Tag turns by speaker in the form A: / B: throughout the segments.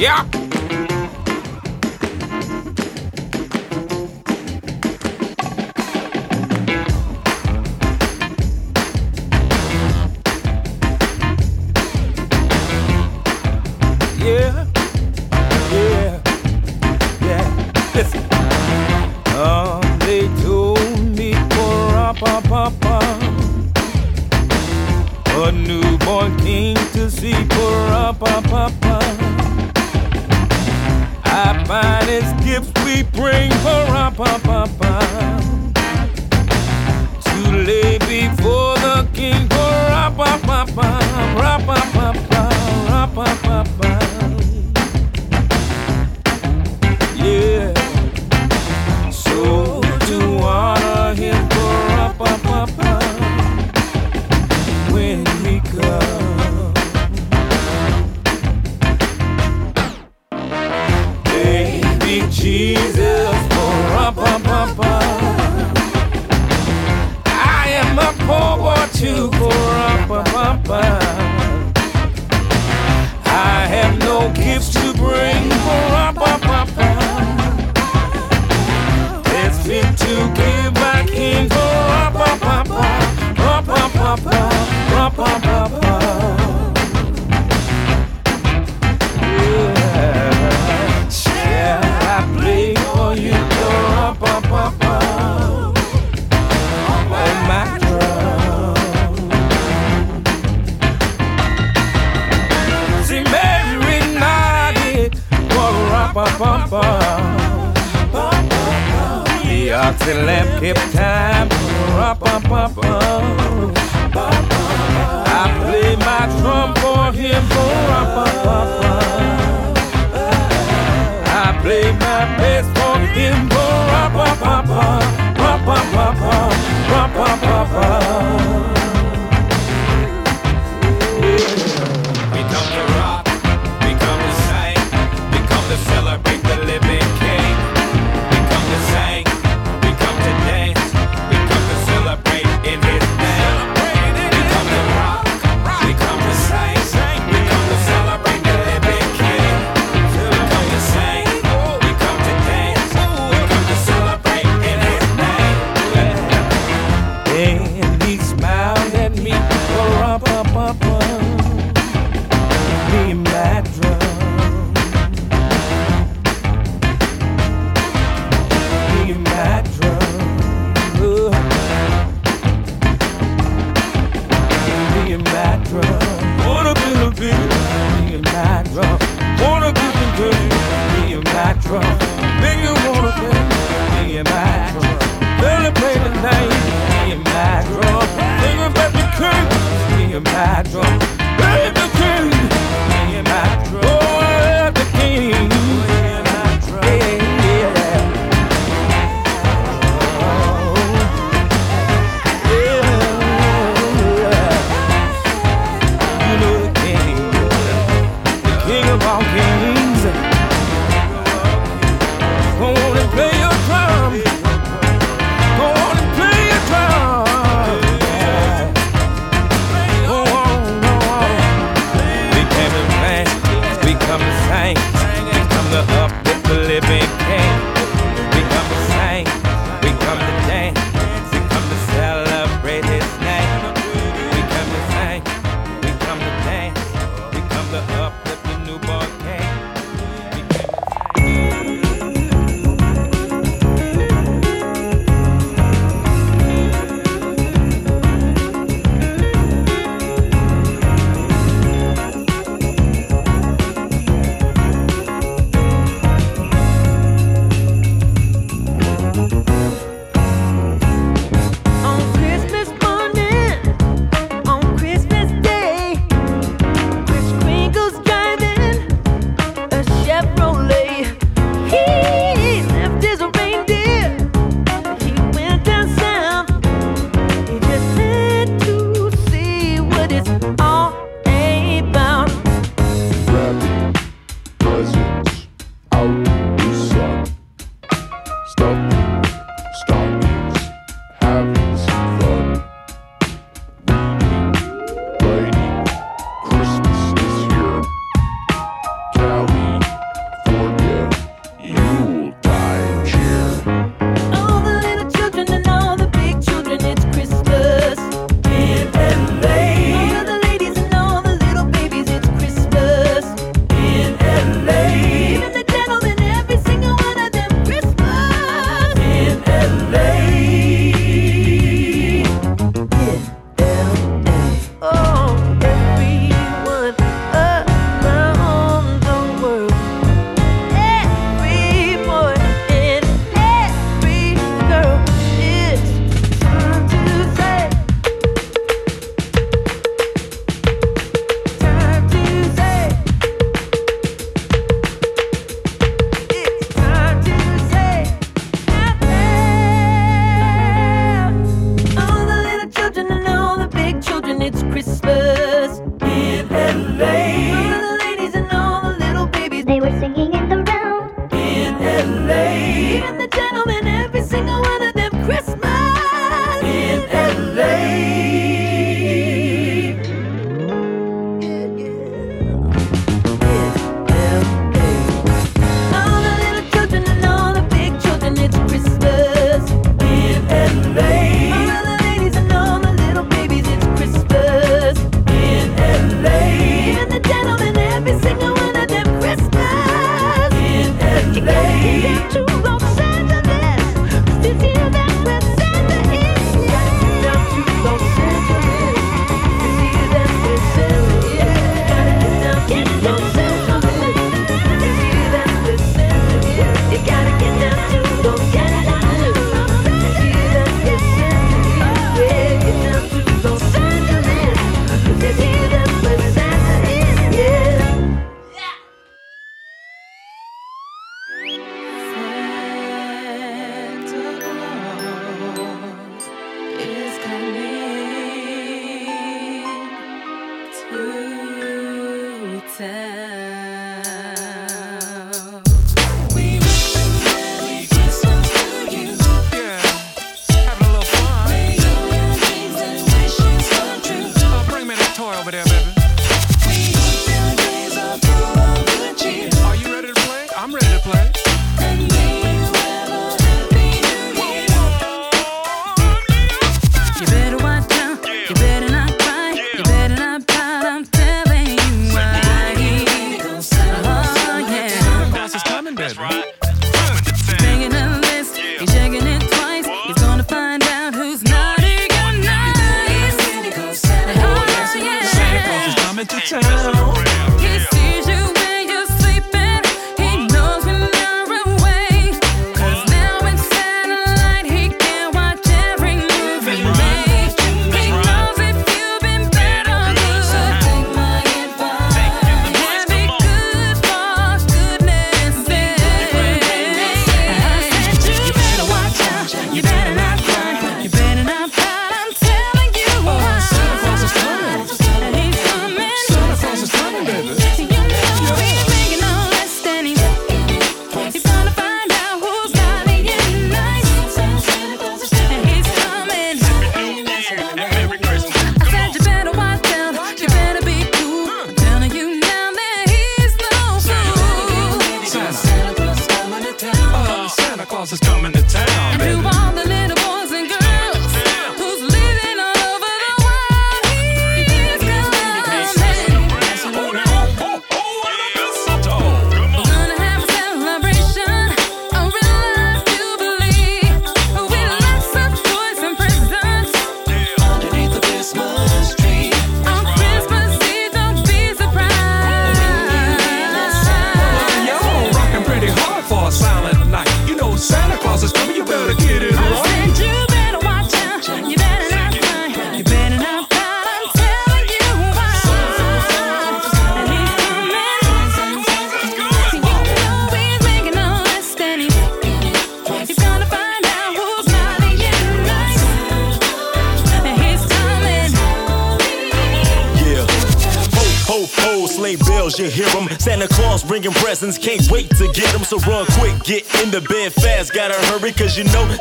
A: Yeah.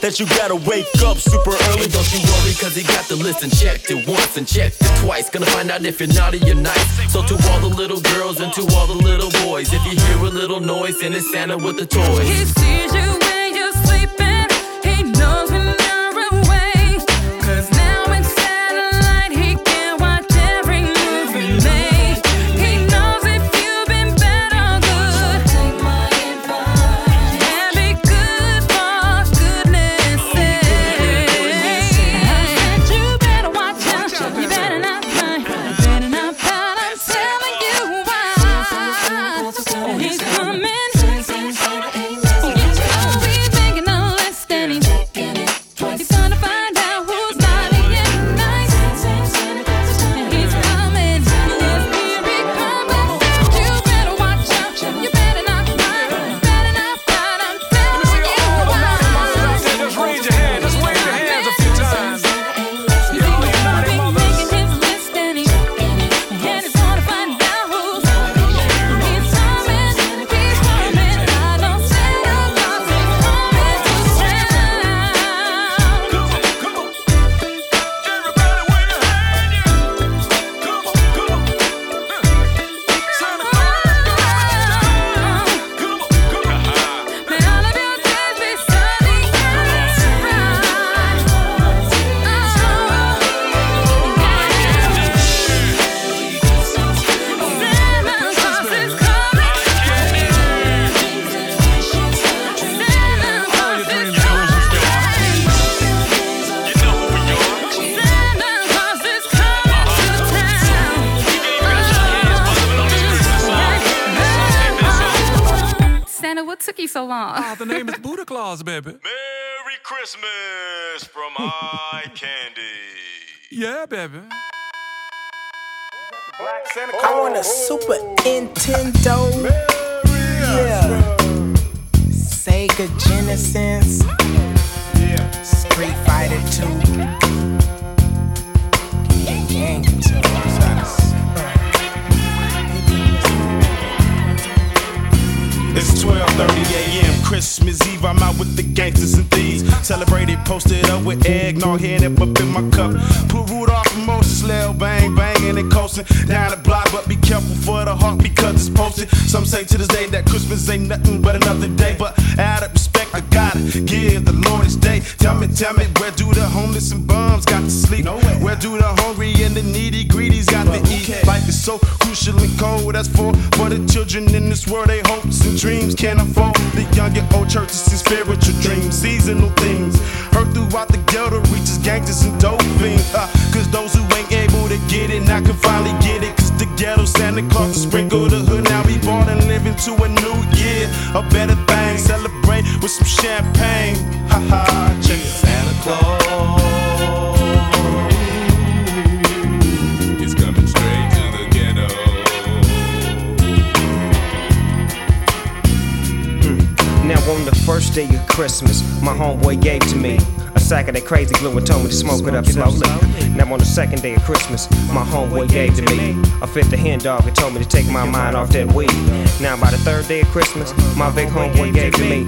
B: That
C: you
D: gotta wake up super early.
E: And don't you worry, cause he got the list and checked it once and checked it twice. Gonna find out if you're naughty or nice. So to all the little girls and to all the little boys, if you hear a little noise, then it's Santa with the toys.
C: Yeah, baby.
F: I want a Super Nintendo. Yeah. Sega Genesis. Street Fighter 2. Game
G: It's 12:30 a.m. Christmas Eve. I'm out with the gangsters and thieves. Celebrated, posted up with eggnog, hand it up in my cup. Put Rudolph and Moses, Lil bang banging and coasting down the block. But be careful for the heart because it's posted. Some say to this day that Christmas ain't nothing but another day. But out of respect, I gotta give the Lord his day. Tell me, tell me, where do the homeless and bums got to sleep? Where do the hungry and the needy greedies got to eat? Life is so crucial and cold. That's for for the children in this world. They hopes and dreams can't afford the young and old churches and spiritual dreams, seasonal things. Heard throughout the ghetto reaches gangsters and dope fiends. Uh, Cause those who ain't able to get it now can finally get it. Cause the ghetto Santa Claus to sprinkle the hood. Now we born and living to a new year. A better thing. Celebrate with some champagne. Ha ha. Check.
C: Santa Claus
H: on the first day of Christmas, my homeboy gave to me a sack of that crazy glue and told me to smoke it up slowly. Now on the second day of Christmas, my homeboy gave to me a fifth of hen dog and told me to take my mind off that weed. Now by the third day of Christmas, uh-huh. my big homeboy gave to me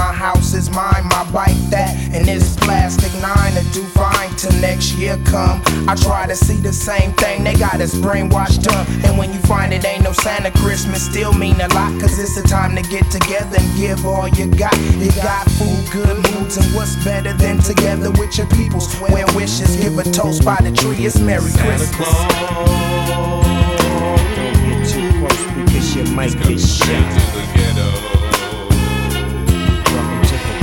F: house is mine. My bike that and this plastic nine to do fine till next year come. I try to see the same thing, they got us brainwashed up. And when you find it ain't no Santa Christmas, still mean a lot, cause it's the time to get together and give all you got. You got food, good moods, and what's better than together with your peoples? Wear wishes, give a toast by the tree, it's Merry
C: Santa
F: Christmas.
H: Don't get too close because you might get
C: Straight
H: shot.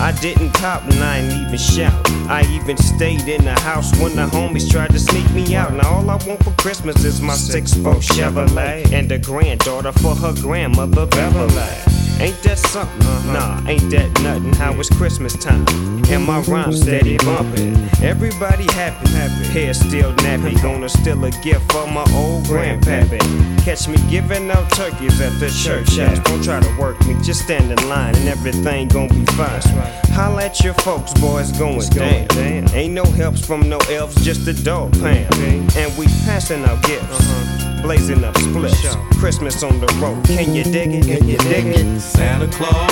H: I didn't cop and I ain't even shout. I even stayed in the house when the homies tried to sneak me out. Now all I want for Christmas is my six four Chevrolet and a granddaughter for her grandmother Beverly. Ain't that something? Uh-huh. Nah, ain't that nothing. How it's Christmas time and my rhyme steady bumping. Everybody happy, happy. Hair still nappy, gonna steal a gift for my old grandpappy. Catch me giving out turkeys at the church house. Don't try to work me, just stand in line and everything gon' be fine. Holla at your folks, boys, going down. Ain't no helps from no elves, just a dog pound. And we passing out gifts, uh-huh. Blazing up splits. Christmas on the road, can you dig it? Can you dig it?
C: Santa Claus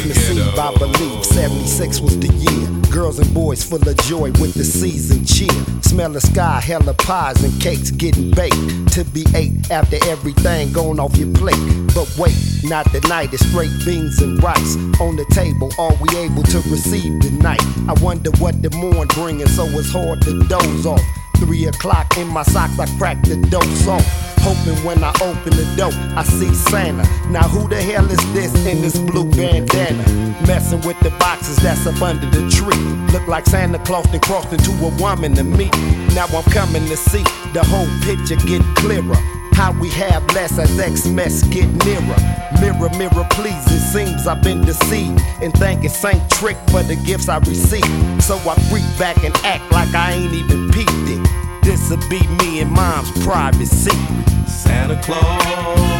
I: Christmas. Eve, I believe 76 was the year. Girls and boys full of joy with the season cheer. Smell the sky, hella pies and cakes getting baked to be ate after everything gone off your plate. But wait, not tonight, it's straight beans and rice on the table. Are we able to receive tonight? I wonder what the morn bringing, so it's hard to doze off. Three o'clock in my socks, I crack the dose off. Hoping when I open the door, I see Santa. Now who the hell is this in this blue bandana? Messing with the boxes that's up under the tree. Look like Santa Claus then crossed into a woman to me. Now I'm coming to see the whole picture get clearer. How we have less as X-Mess get nearer. Mirror, mirror, please, it seems I've been deceived. And thanking Saint Trick for the gifts I received. So I freak back and act like I ain't even peeped it. This'll be me and mom's private secret.
C: Santa Claus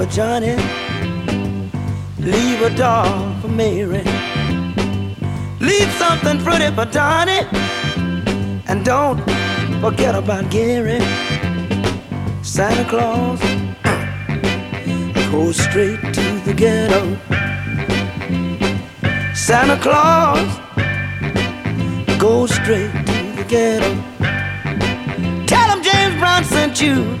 J: for Johnny. Leave a doll for Mary. Leave something pretty for Donnie. And don't forget about Gary. Santa Claus, uh, go straight to the ghetto. Santa Claus, go straight to the ghetto. Tell him James Brown sent you.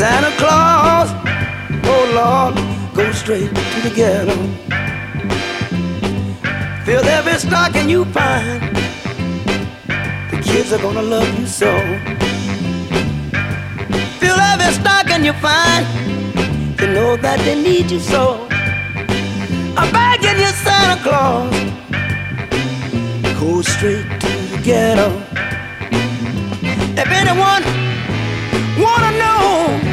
J: Santa Claus, oh Lord, go straight to the ghetto. Fill every stocking you find. The kids are gonna love you so. Fill every stocking you find. You know that they need you so. I'm begging you, Santa Claus, go straight to the ghetto. If anyone wanna know,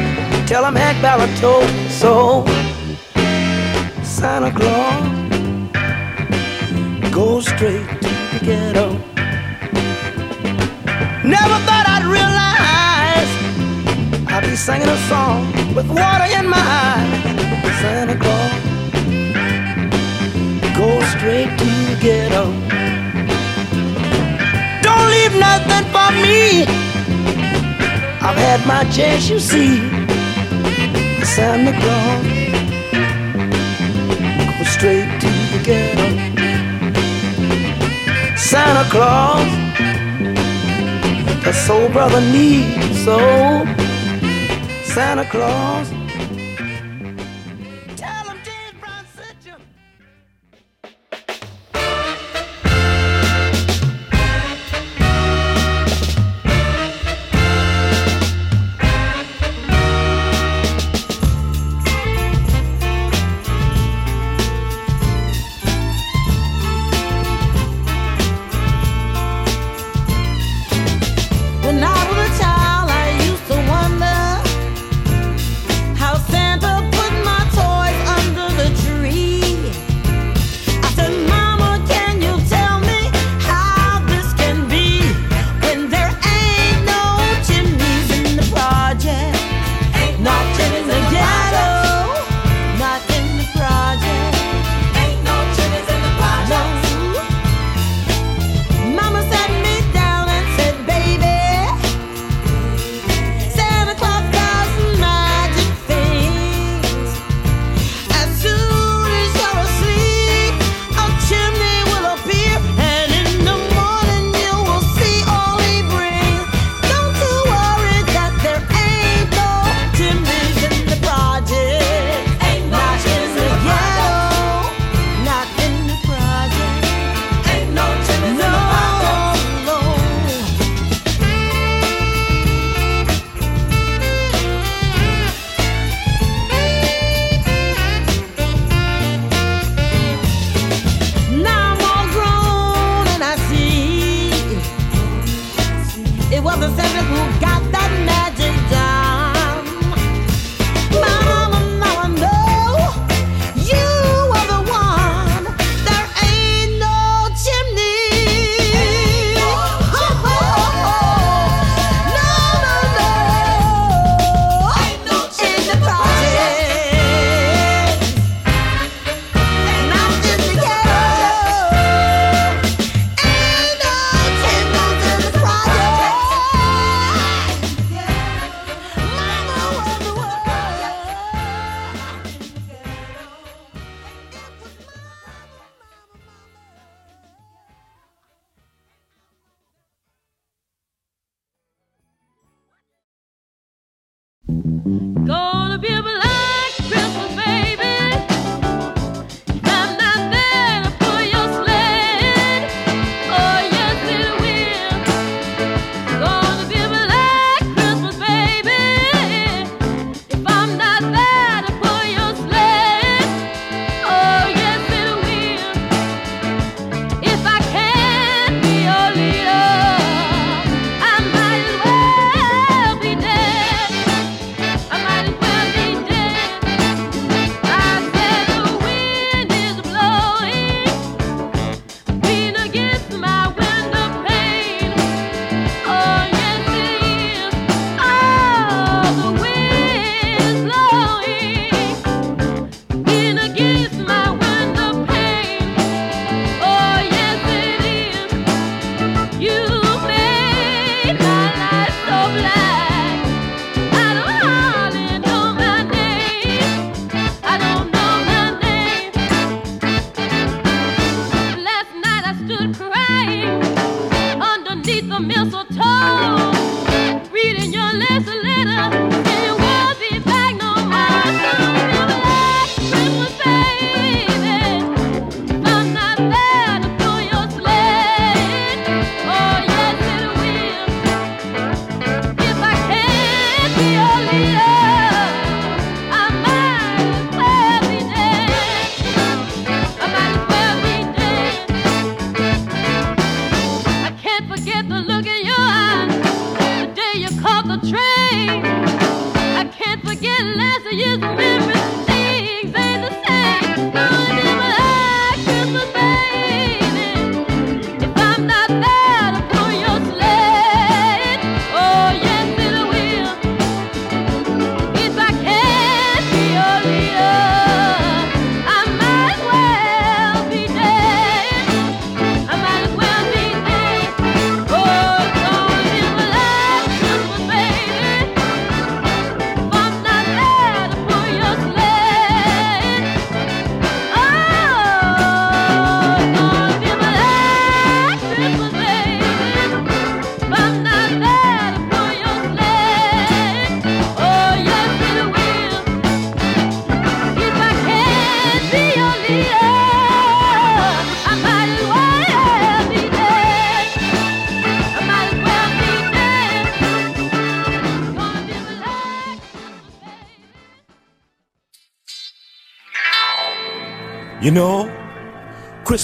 J: tell them Hank Ballard told so. Santa Claus, go straight to the ghetto. Never thought I'd realize I'd be singing a song with water in my eyes. Santa Claus, go straight to the ghetto. Don't leave nothing for me. I've had my chance, you see. Santa Claus, go straight to the ghetto. Santa Claus, the soul brother needs so. Santa Claus.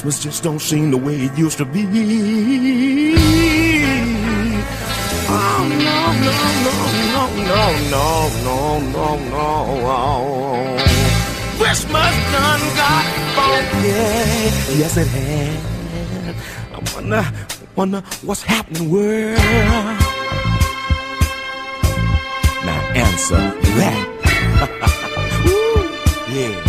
B: Christmas
A: just don't seem the way it used to be. Oh, no, no, no, no, no, no, no, no, no. Christmas done got funky. Yes, it has. I wonder, wonder what's happening, world. Now answer that. Ooh, yeah.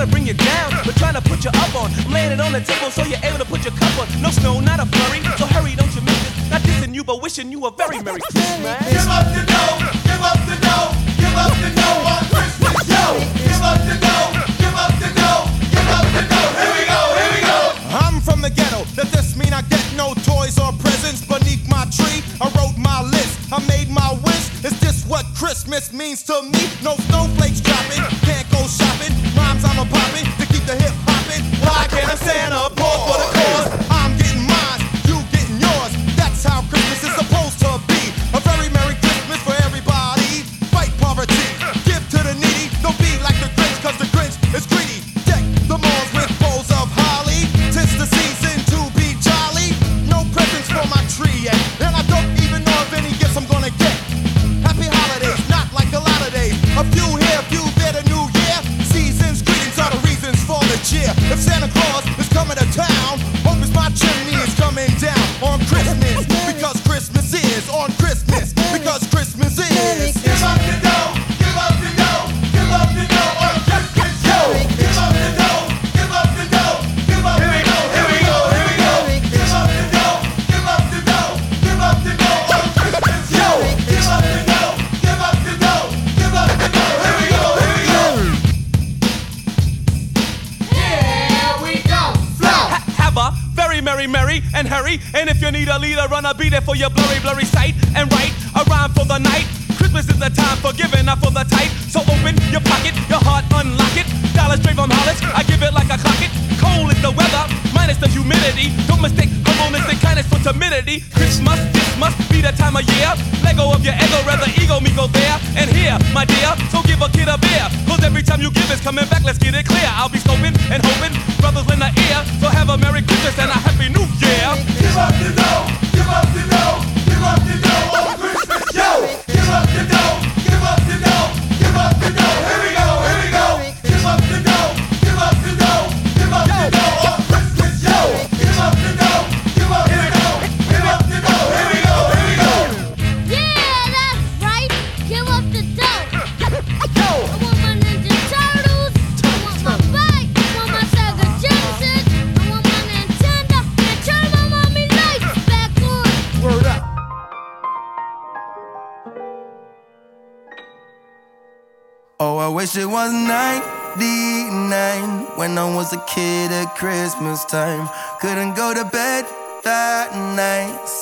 K: trying to bring you down, but trying to put you up on. I'm on the table so you're able to put your cup on. No snow, not a flurry, so hurry, don't you miss. Not dissing you, but wishing you a very Merry Christmas.
L: Give up the dough, give up the dough, give up the dough on Christmas, yo. Give up the dough, give up the give up the. Here we go, here we go.
M: I'm from the ghetto. Does this mean I get no toys or presents beneath my tree? I wrote my list, I made my wish. Is this what Christmas means to me? No snowflakes drop be there
K: for your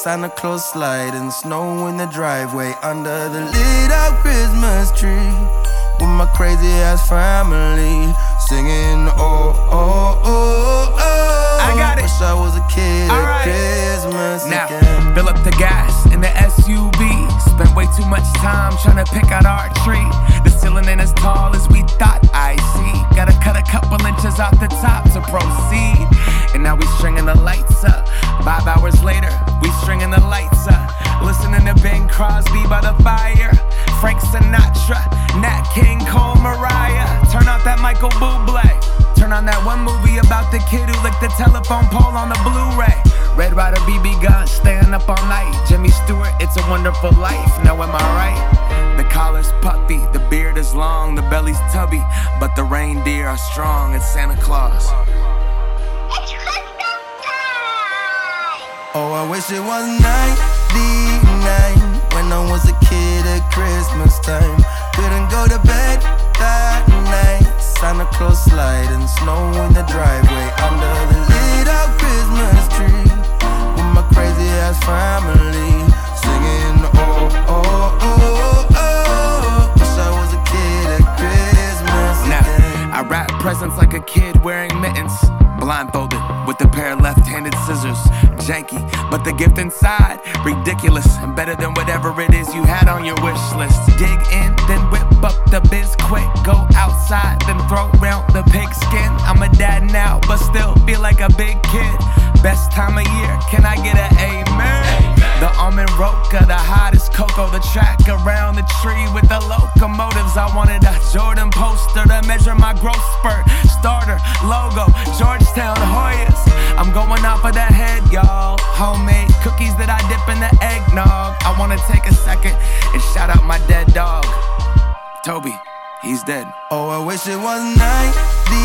N: Santa Claus slide snow in the driveway under the lit up Christmas tree with my crazy ass family singing oh oh oh oh.
O: I got it.
N: Wish I was a kid
O: All right.
N: Christmas
O: now,
N: again.
O: Fill up the gas in the SUV. Spent way too much time trying to pick out our tree. The ceiling ain't as tall as we thought. I Gotta cut a couple inches off the top to proceed. And now we stringing the lights up. Five hours later, we stringing the lights up. Listening to Bing Crosby by the fire. Frank Sinatra, Nat King Cole, Mariah. Turn out that Michael Bublé. Turn on that one movie about the kid who licked the telephone pole on the Blu-ray. Red Ryder, BB gun, staying up all night. Jimmy Stewart, It's a Wonderful Life. Now am I right? Collar's the beard is long, the belly's tubby, but the reindeer are strong. It's Santa Claus.
M: Oh, I wish it was 99 when I was a kid at Christmas time. Couldn't go to bed that night. Santa Claus sliding snow in the driveway under the lit up Christmas tree with my crazy ass family singing. Oh, oh, oh, oh.
O: Presents like a kid wearing mittens. Blindfolded with a pair of left handed scissors. Janky, but the gift inside, ridiculous and better than whatever it is you had on your wish list. Dig in, then whip up the biz quick. Go outside, then throw round the pigskin. I'm a dad now, but still feel like a big kid. Best time of year, can I get an amen? The almond roca, the hottest cocoa, the track around the tree with the locomotives. I wanted a Jordan poster to measure my growth spurt. Starter, logo, Georgetown Hoyas. I'm going off of that head, y'all. Homemade cookies that I dip in the eggnog. I wanna take a second and shout out my dead dog. Toby, he's dead.
M: Oh, I wish it was 99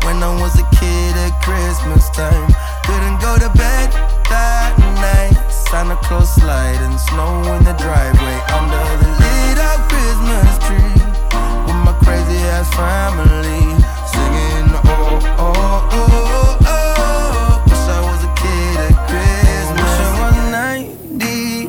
M: when I was a kid at Christmas time. Couldn't go to bed that night. Santa Claus sliding snow in the driveway under the lit up Christmas tree with my crazy ass family singing. Oh, oh, oh, oh, oh. Wish I was a kid at Christmas. Wish I was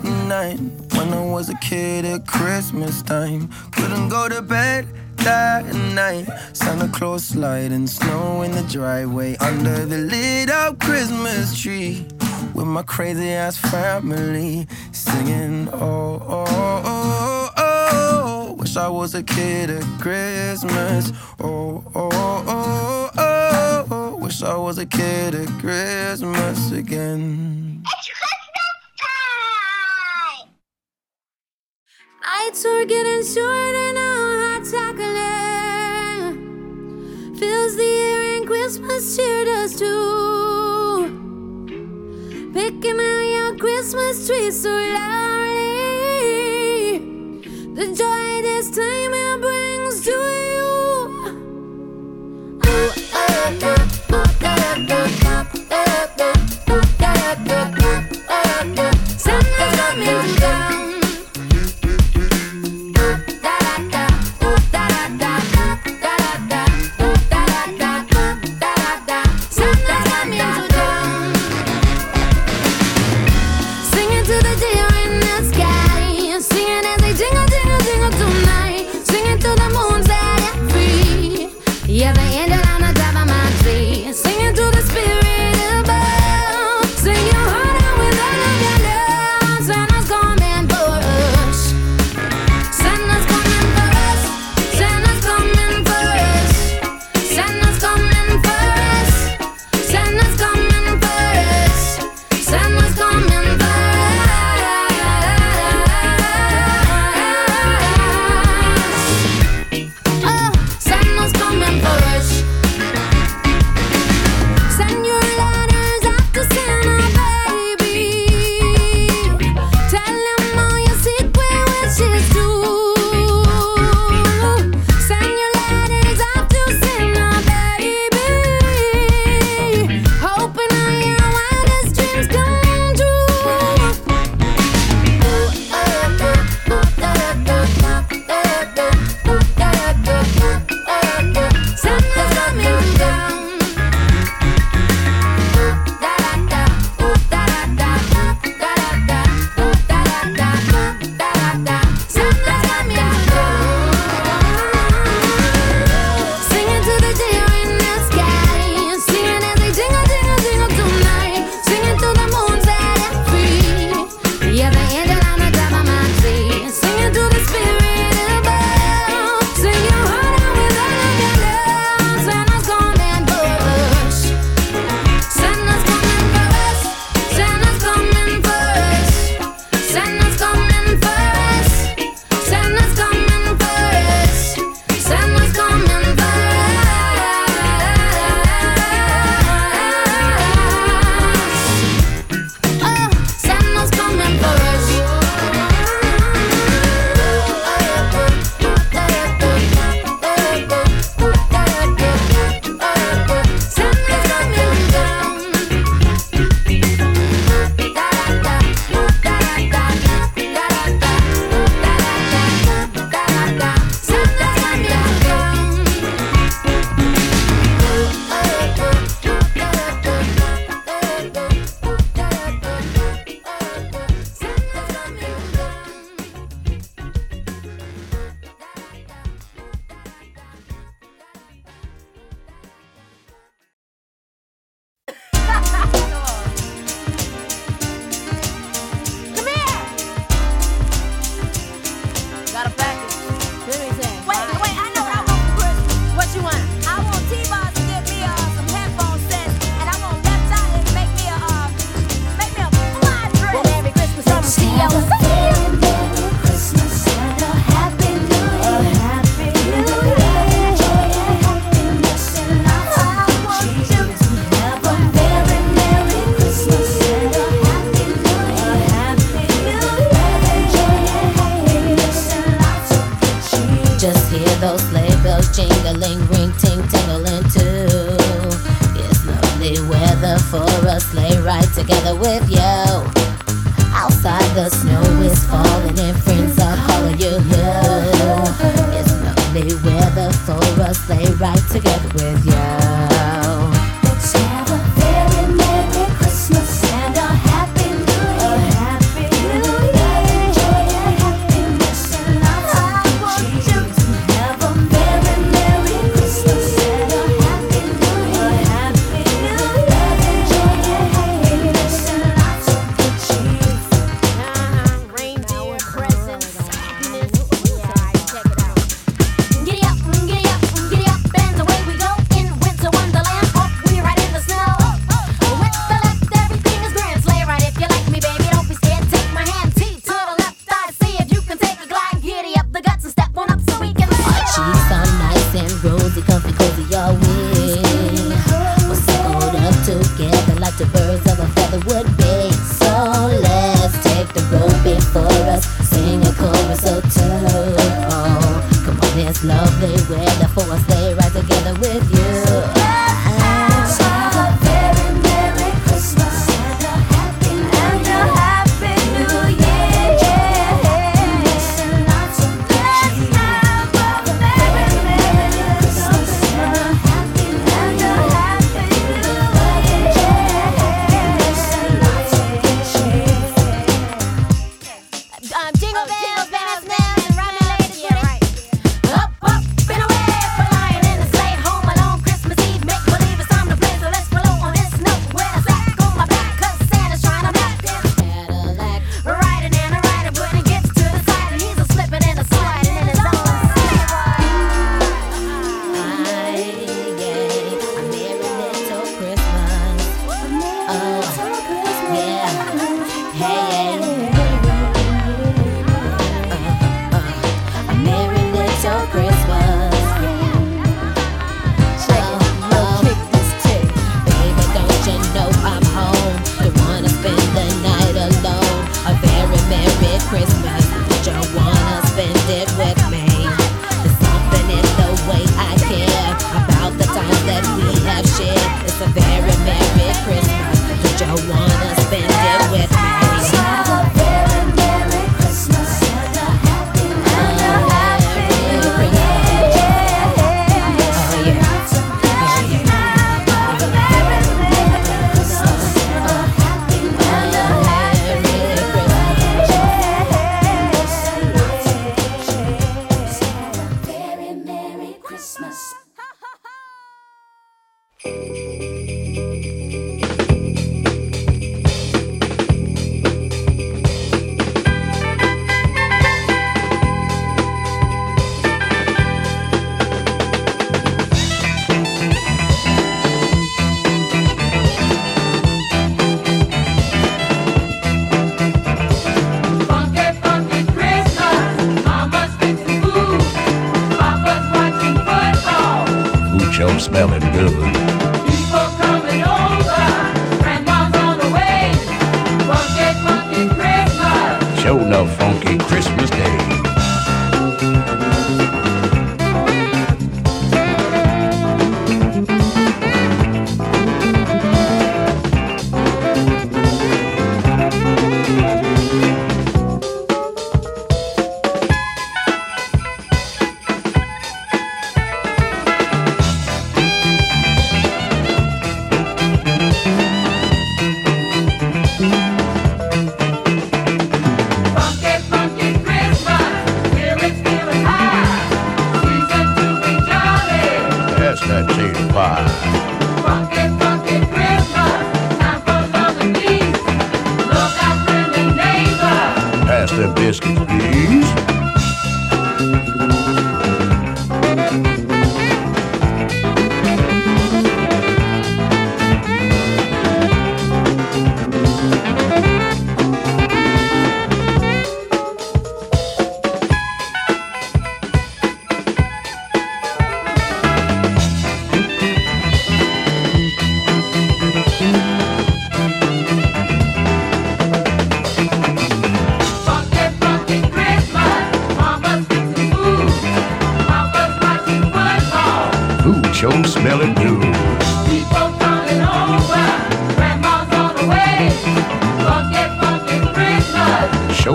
M: 99 when I was a kid at Christmas time. Couldn't go to bed that night. Santa Claus sliding snow in the driveway under the lit up Christmas tree with my crazy ass family singing. Oh, oh, oh, oh. Wish I was a kid at Christmas. Oh, oh, oh, oh. Wish I was a kid at Christmas again.
B: Nights are getting shorter now, hot chocolate fills the air and Christmas cheer does too. Picking out your Christmas tree so loudly, the joy this time it brings to you. Da, ooh, da, da, da, da, da. Santa's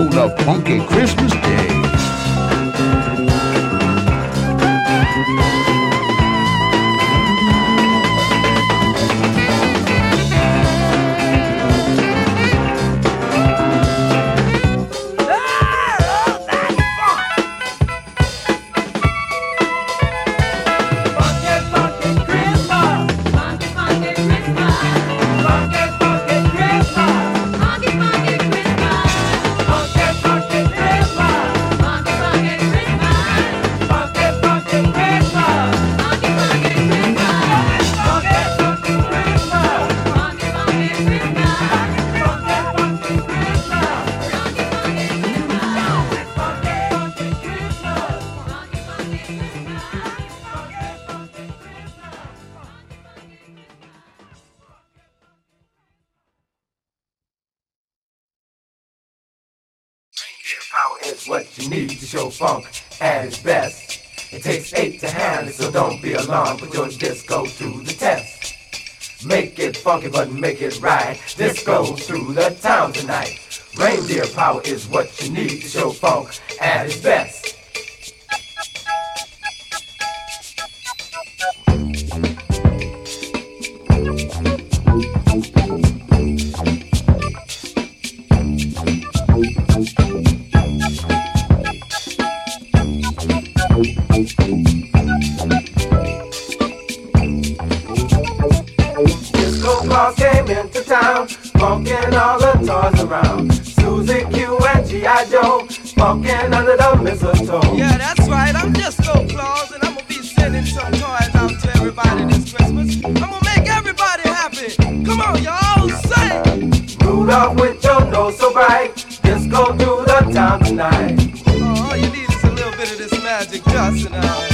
P: know the
Q: funky Christmas
A: day.
R: Funk at its best. It takes eight to handle it, so don't be alarmed. Put your disco through the test. Make it funky, but make it right. Disco through the town tonight. Reindeer power is what you need to show funk at its best. Town, funkin' all the toys around. Susie Q and G.I. Joe, funkin' under the mistletoe.
S: Yeah, that's right. I'm Disco Claus, and I'm gonna be sending some toys out to everybody this Christmas. I'm gonna make everybody happy. Come on, y'all, sing.
R: Rudolph with your nose so bright, disco through the town tonight.
S: Oh, all you need is a little bit of this magic dust, and uh,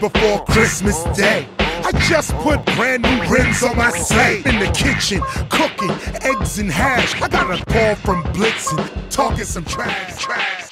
S: before Christmas
T: Day. I just put brand new rims on my sleigh. In the kitchen, cooking eggs and hash. I got a call from Blitzen, talking some trash. trash.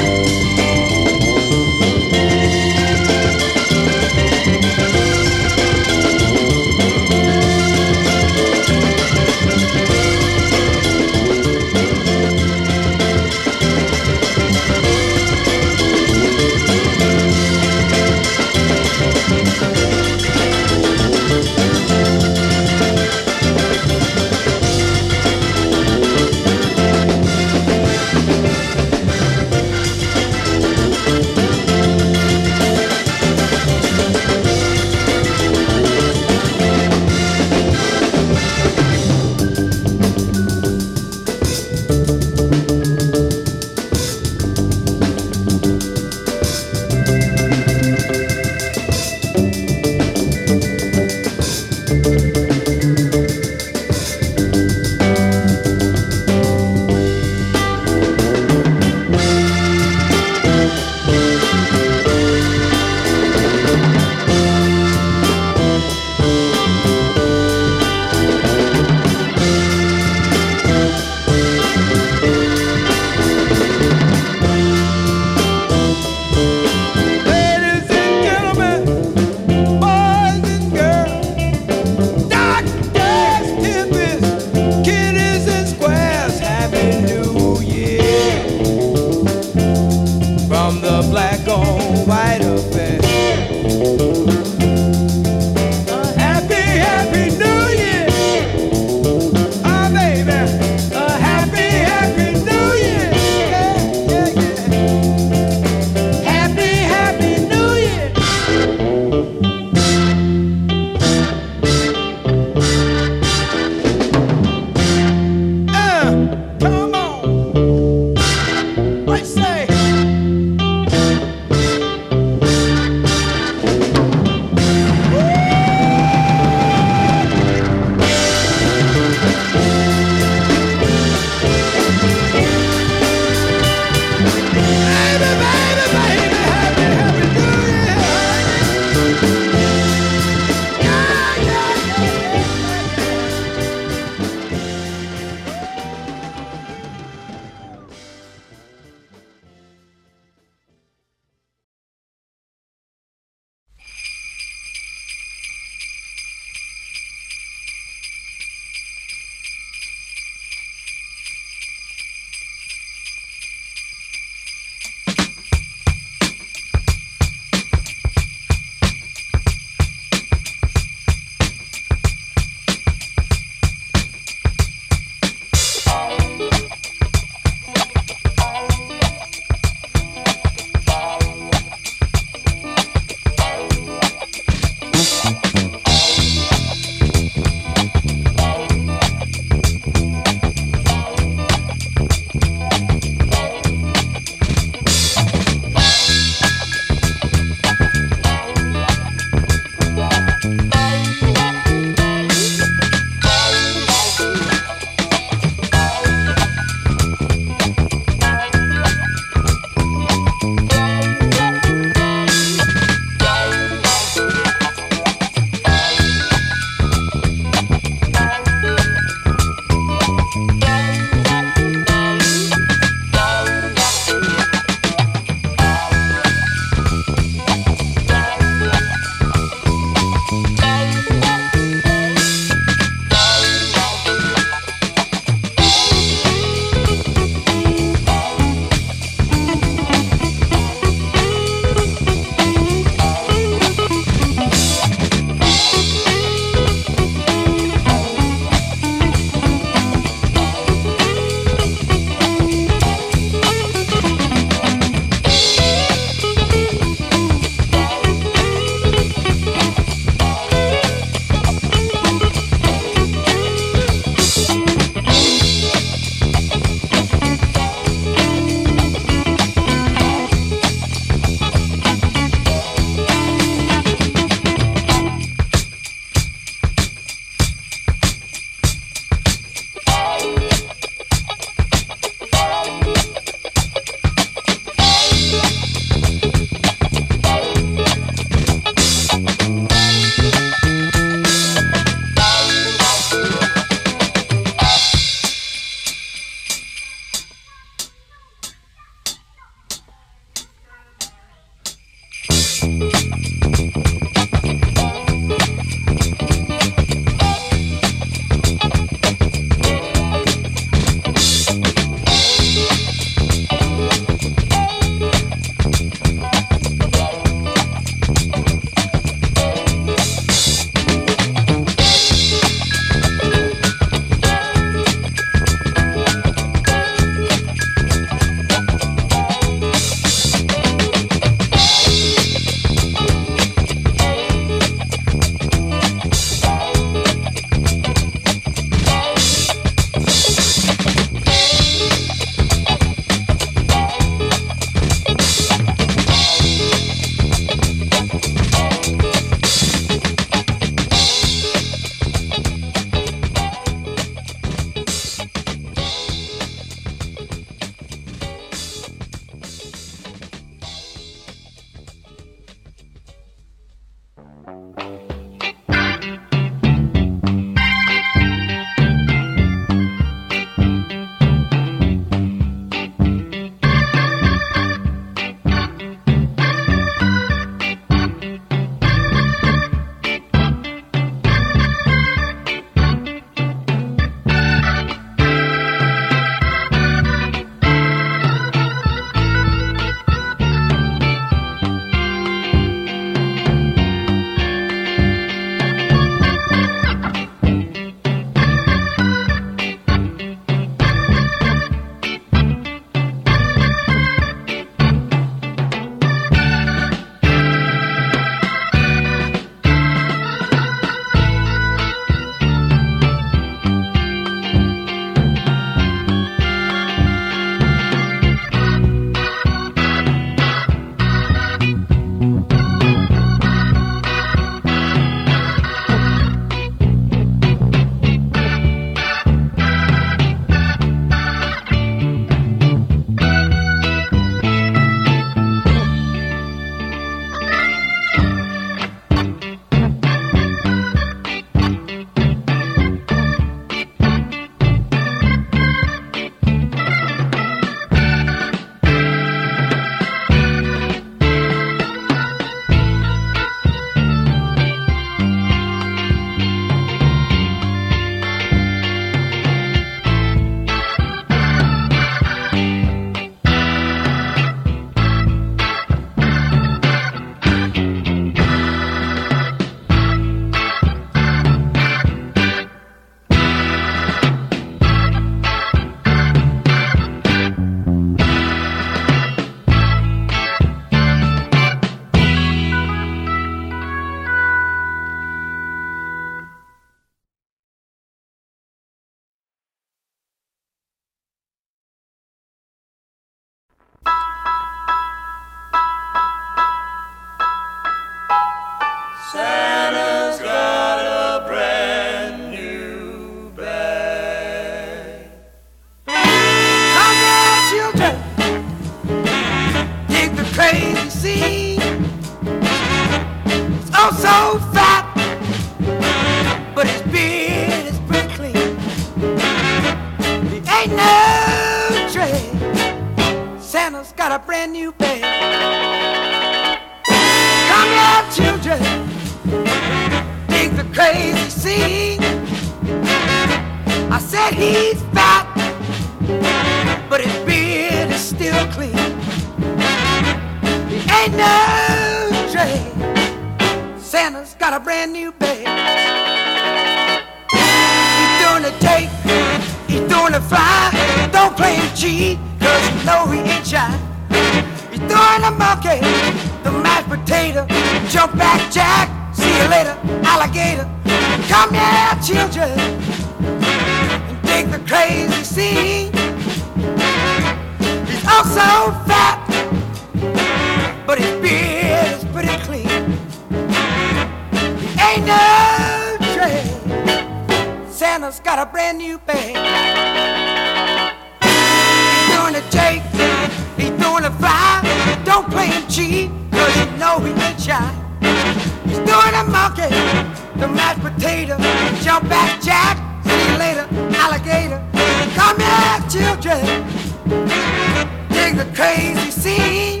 U: crazy scene.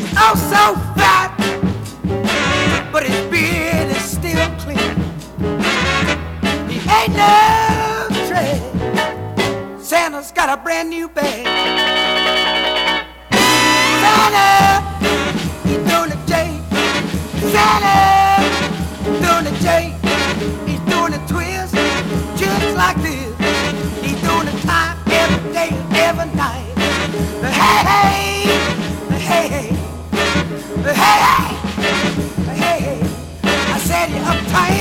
U: He's oh so fat, but his beard is still clean. He ain't no trick. Santa's got a brand new bag. Santa, he's doing a Santa. Hey, hey, hey, hey, I said you're uptight.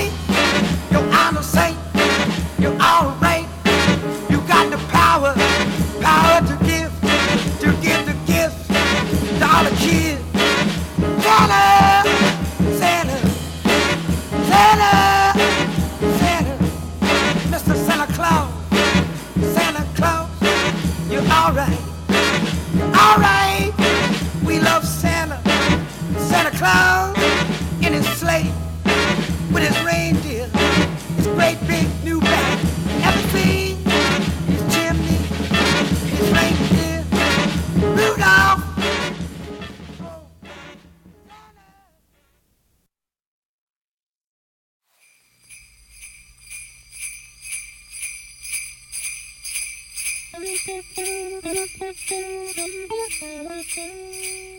U: Thank you.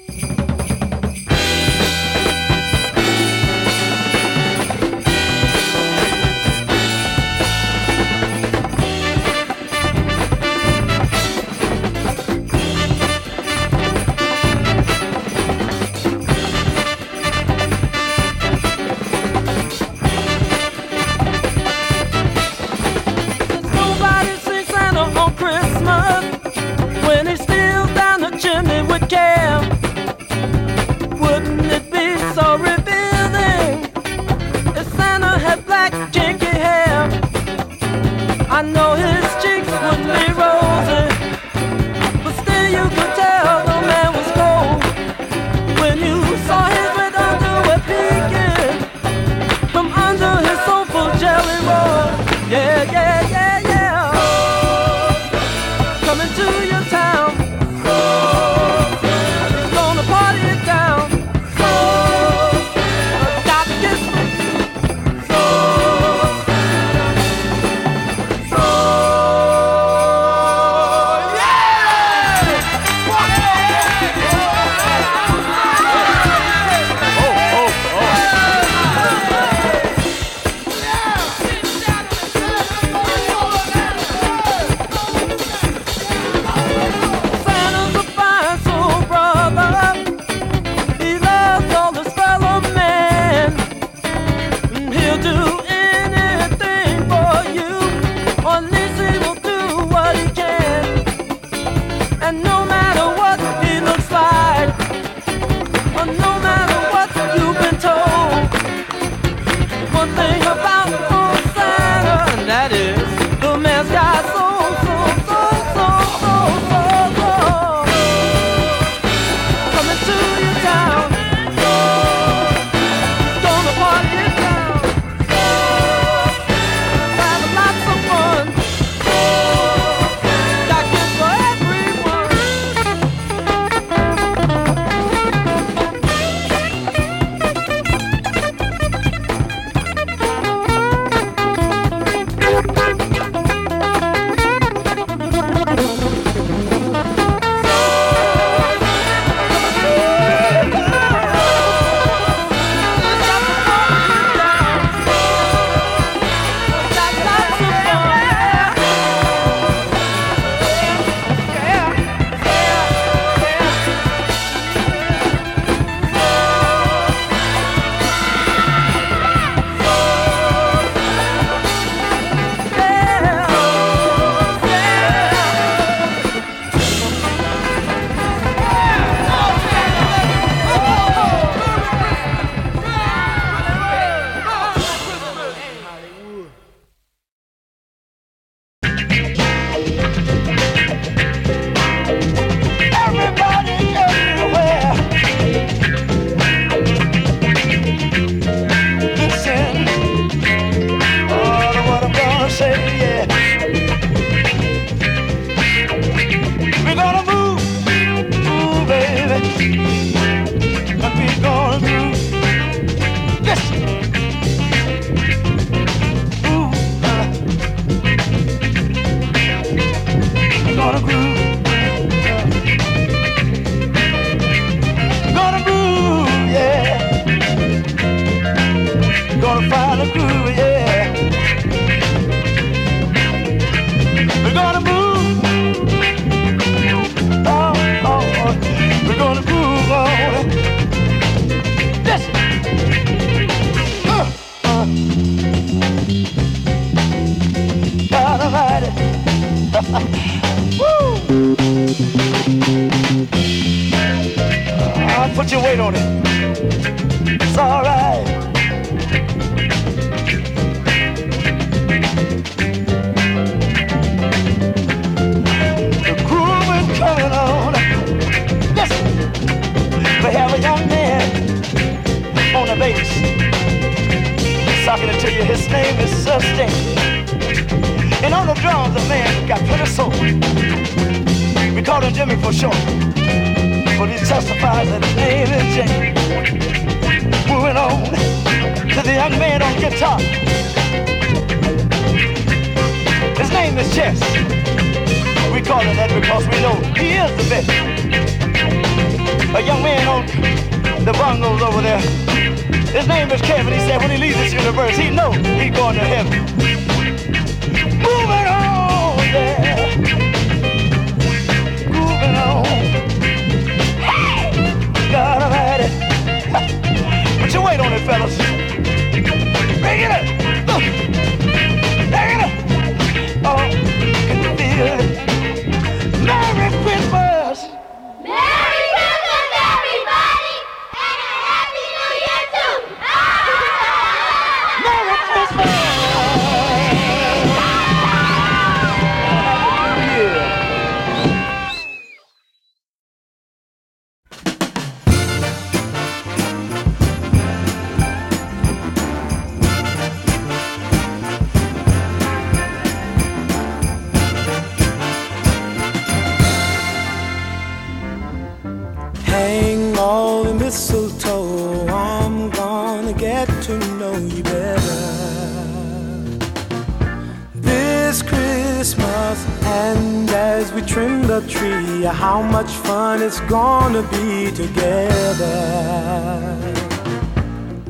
V: As we trim the tree, how much fun it's gonna be together.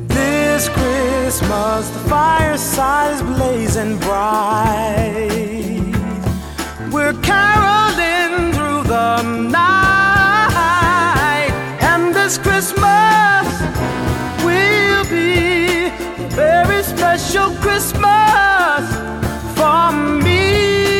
V: This Christmas, the fireside is blazing bright. We're caroling through the night, and this Christmas will be a very special Christmas for me.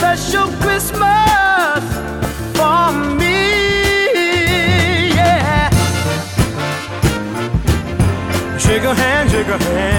V: special Christmas for me. Yeah. Shake a hand, shake a hand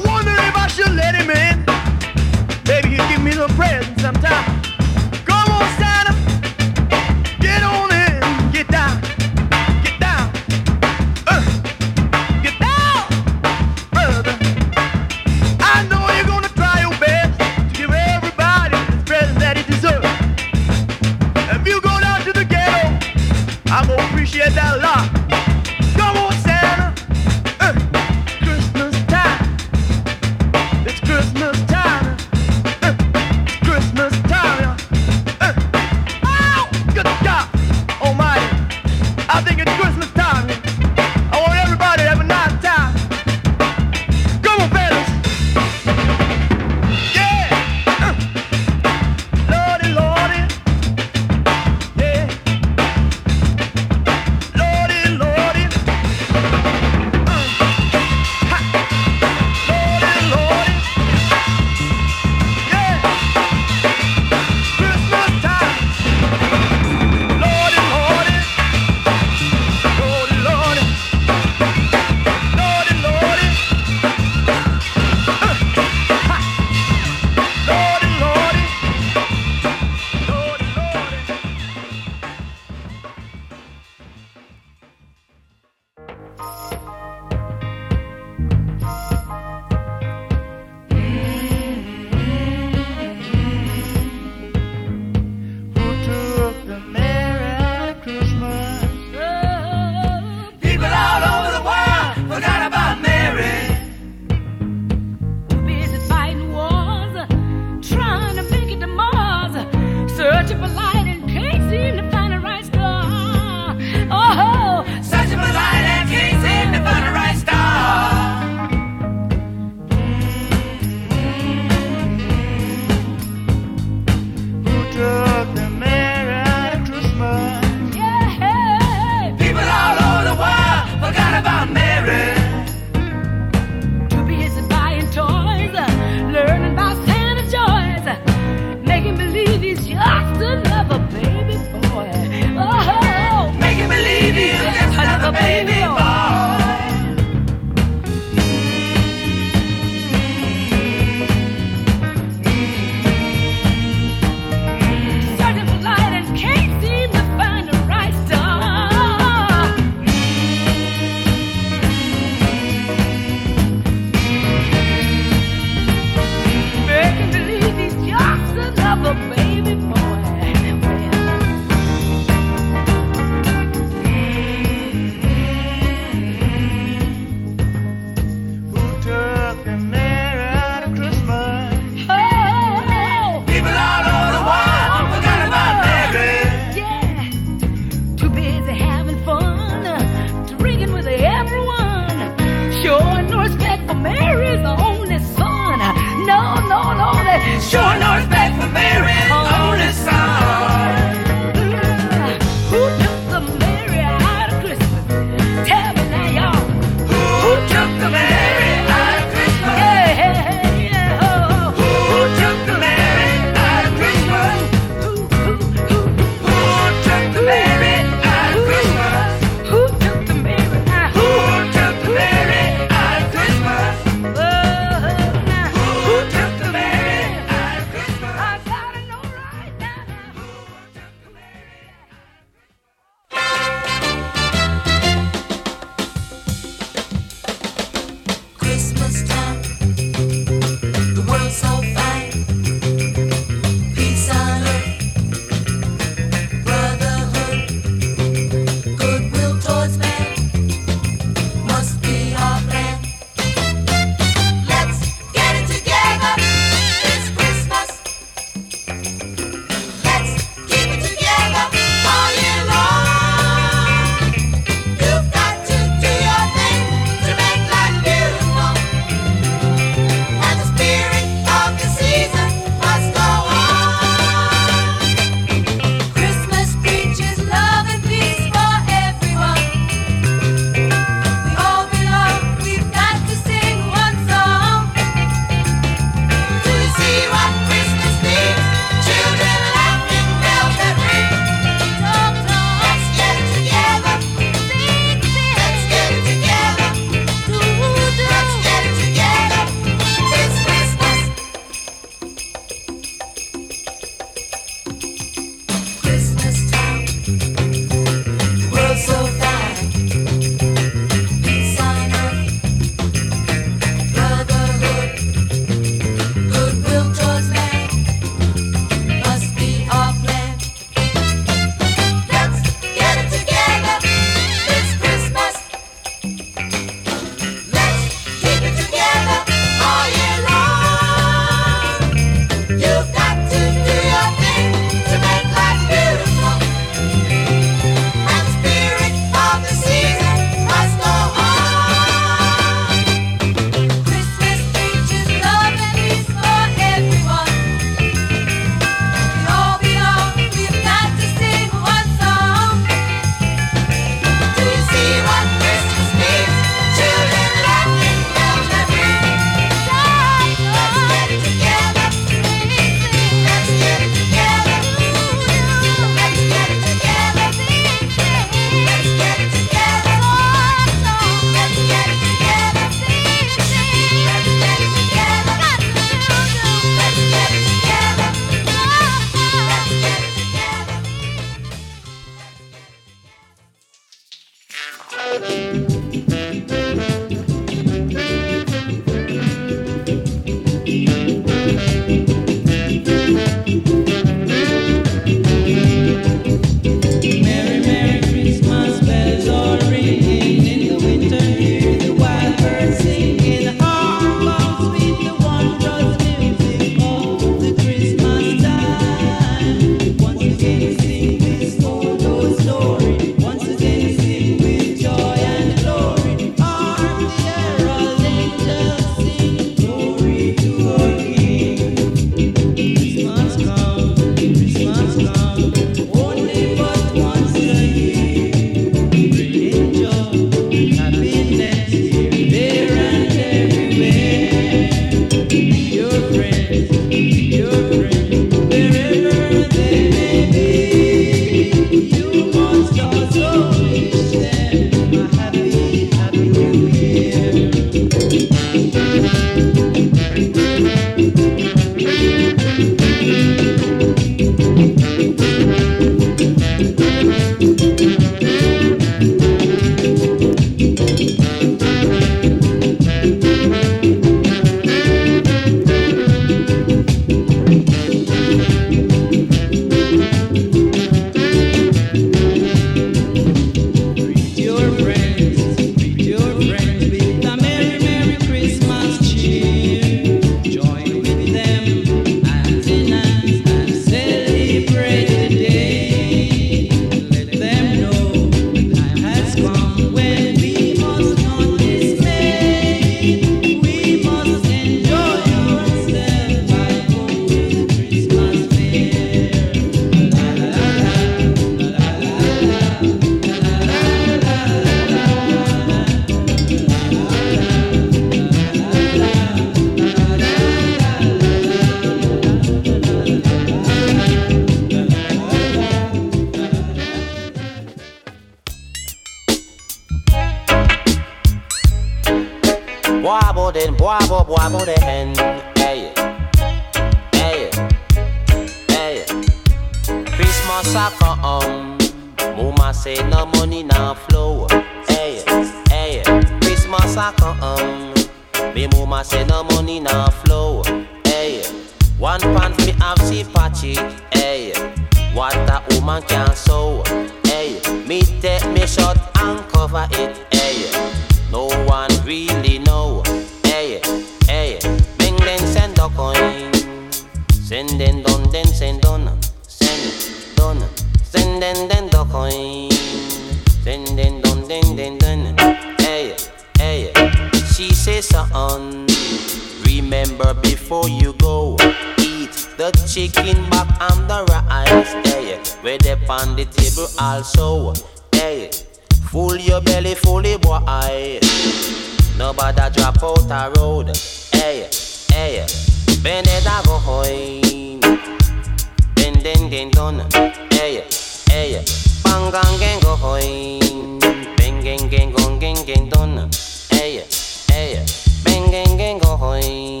W: gang gang gang go hoin. Bang gang gang gong gang gang donna. Hey, hey. Bang gang gang go hoin.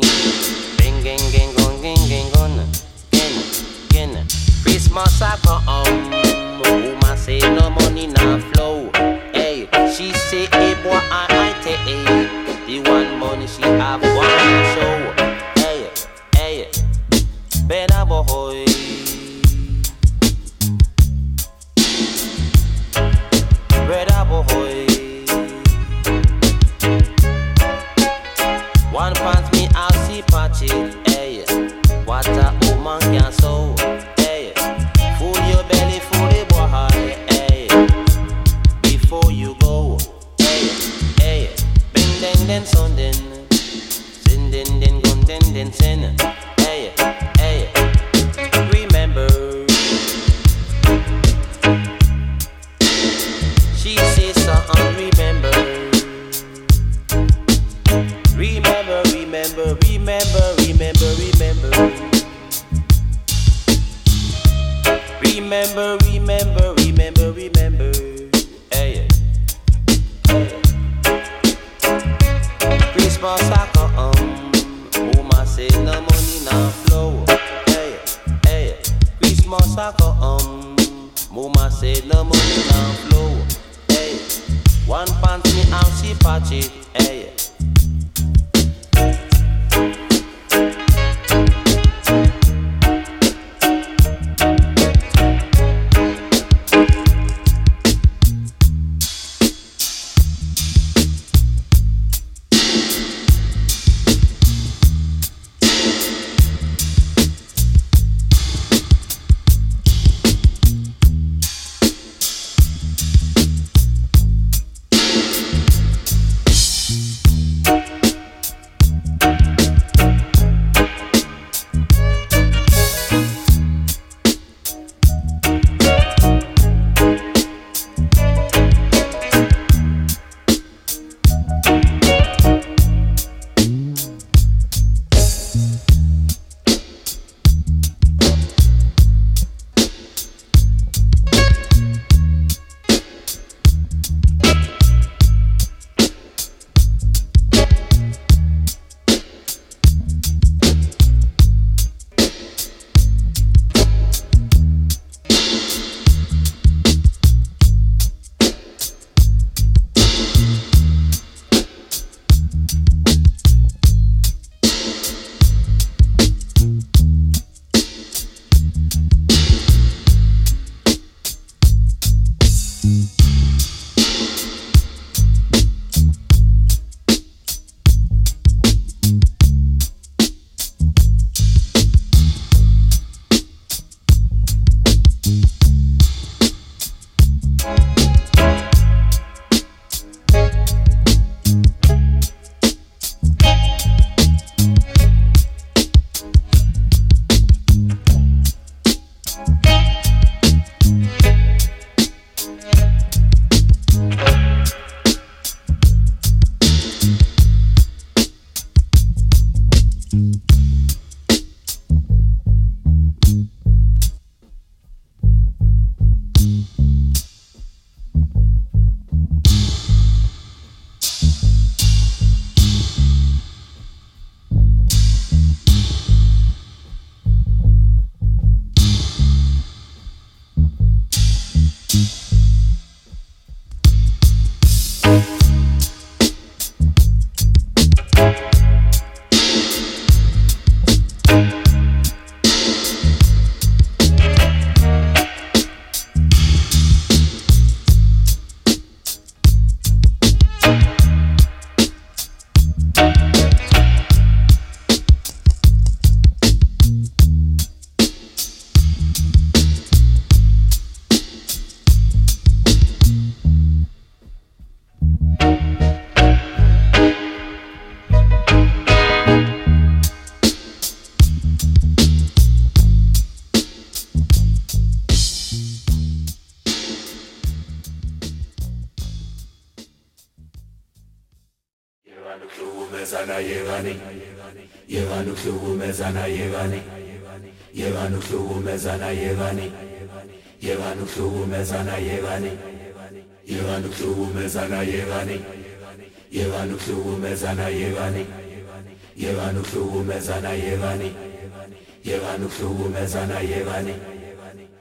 W: Bang gang gang gong gang gang donna. Gang, gang. Christmas I come
C: home.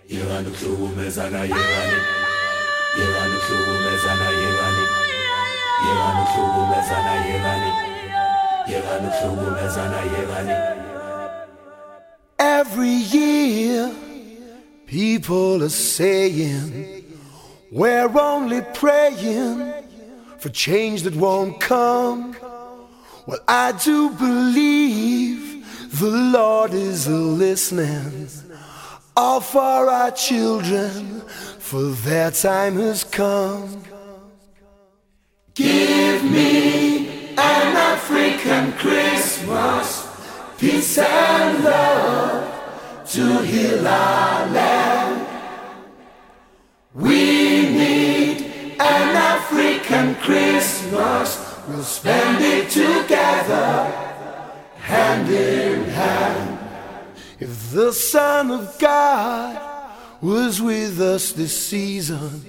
C: Yekani ukuhlukumezana yekani yekani ukuhlukumezana yekani yekani ukuhlukumezana yekani
X: Every year, people are saying, We're only praying for change that won't come. Well, I do believe the Lord is listening, all for our children, for their time has come.
Y: Give me an African Christmas, peace and love to heal our land. We need an African Christmas, we'll spend it together, hand in hand.
X: If the Son of God was with us this season,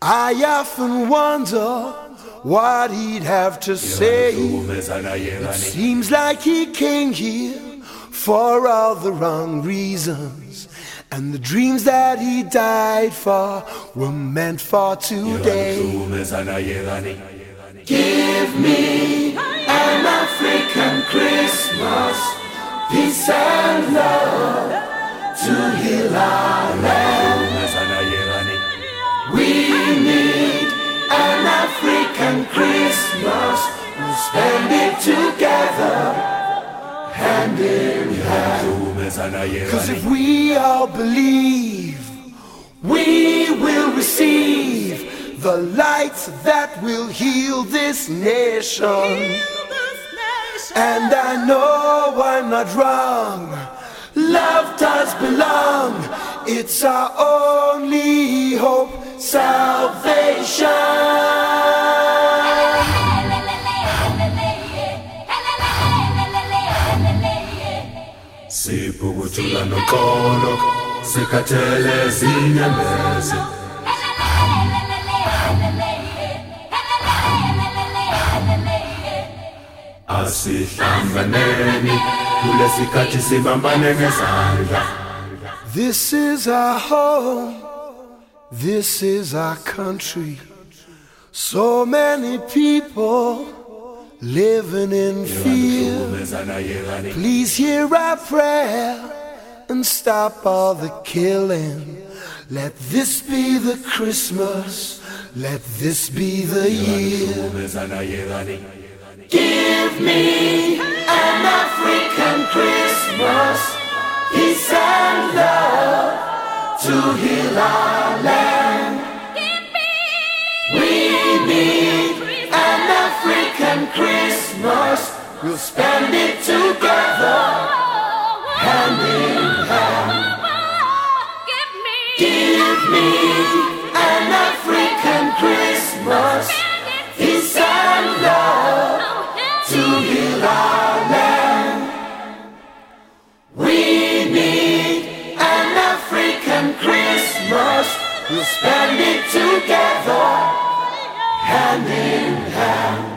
X: I often wonder what he'd have to say. It seems like he came here for all the wrong reasons. And the dreams that he died for were meant for today.
Y: Give me an African Christmas, peace and love to heal our land. We need an African Christmas, we'll spend it together, hand in hand.
X: Cause if we all believe, we will receive the light that will heal this nation. And I know I'm not wrong. Love does belong. It's our only hope, salvation.
C: Siphukuthula noxolo sikhathele asihlanganeni kulesikhathi sibambane ngezandla
X: This is our home. This is our country. So many people living in fear. Please hear our prayer and stop all the killing. Let this be the Christmas. Let this be the year.
Y: Give me an African Christmas, peace and love to heal our land. We need an African Christmas, we'll spend it together, hand in hand. Give me give me an African Christmas, peace and love to heal our land. We need an African Christmas. We'll spend it together, hand in hand.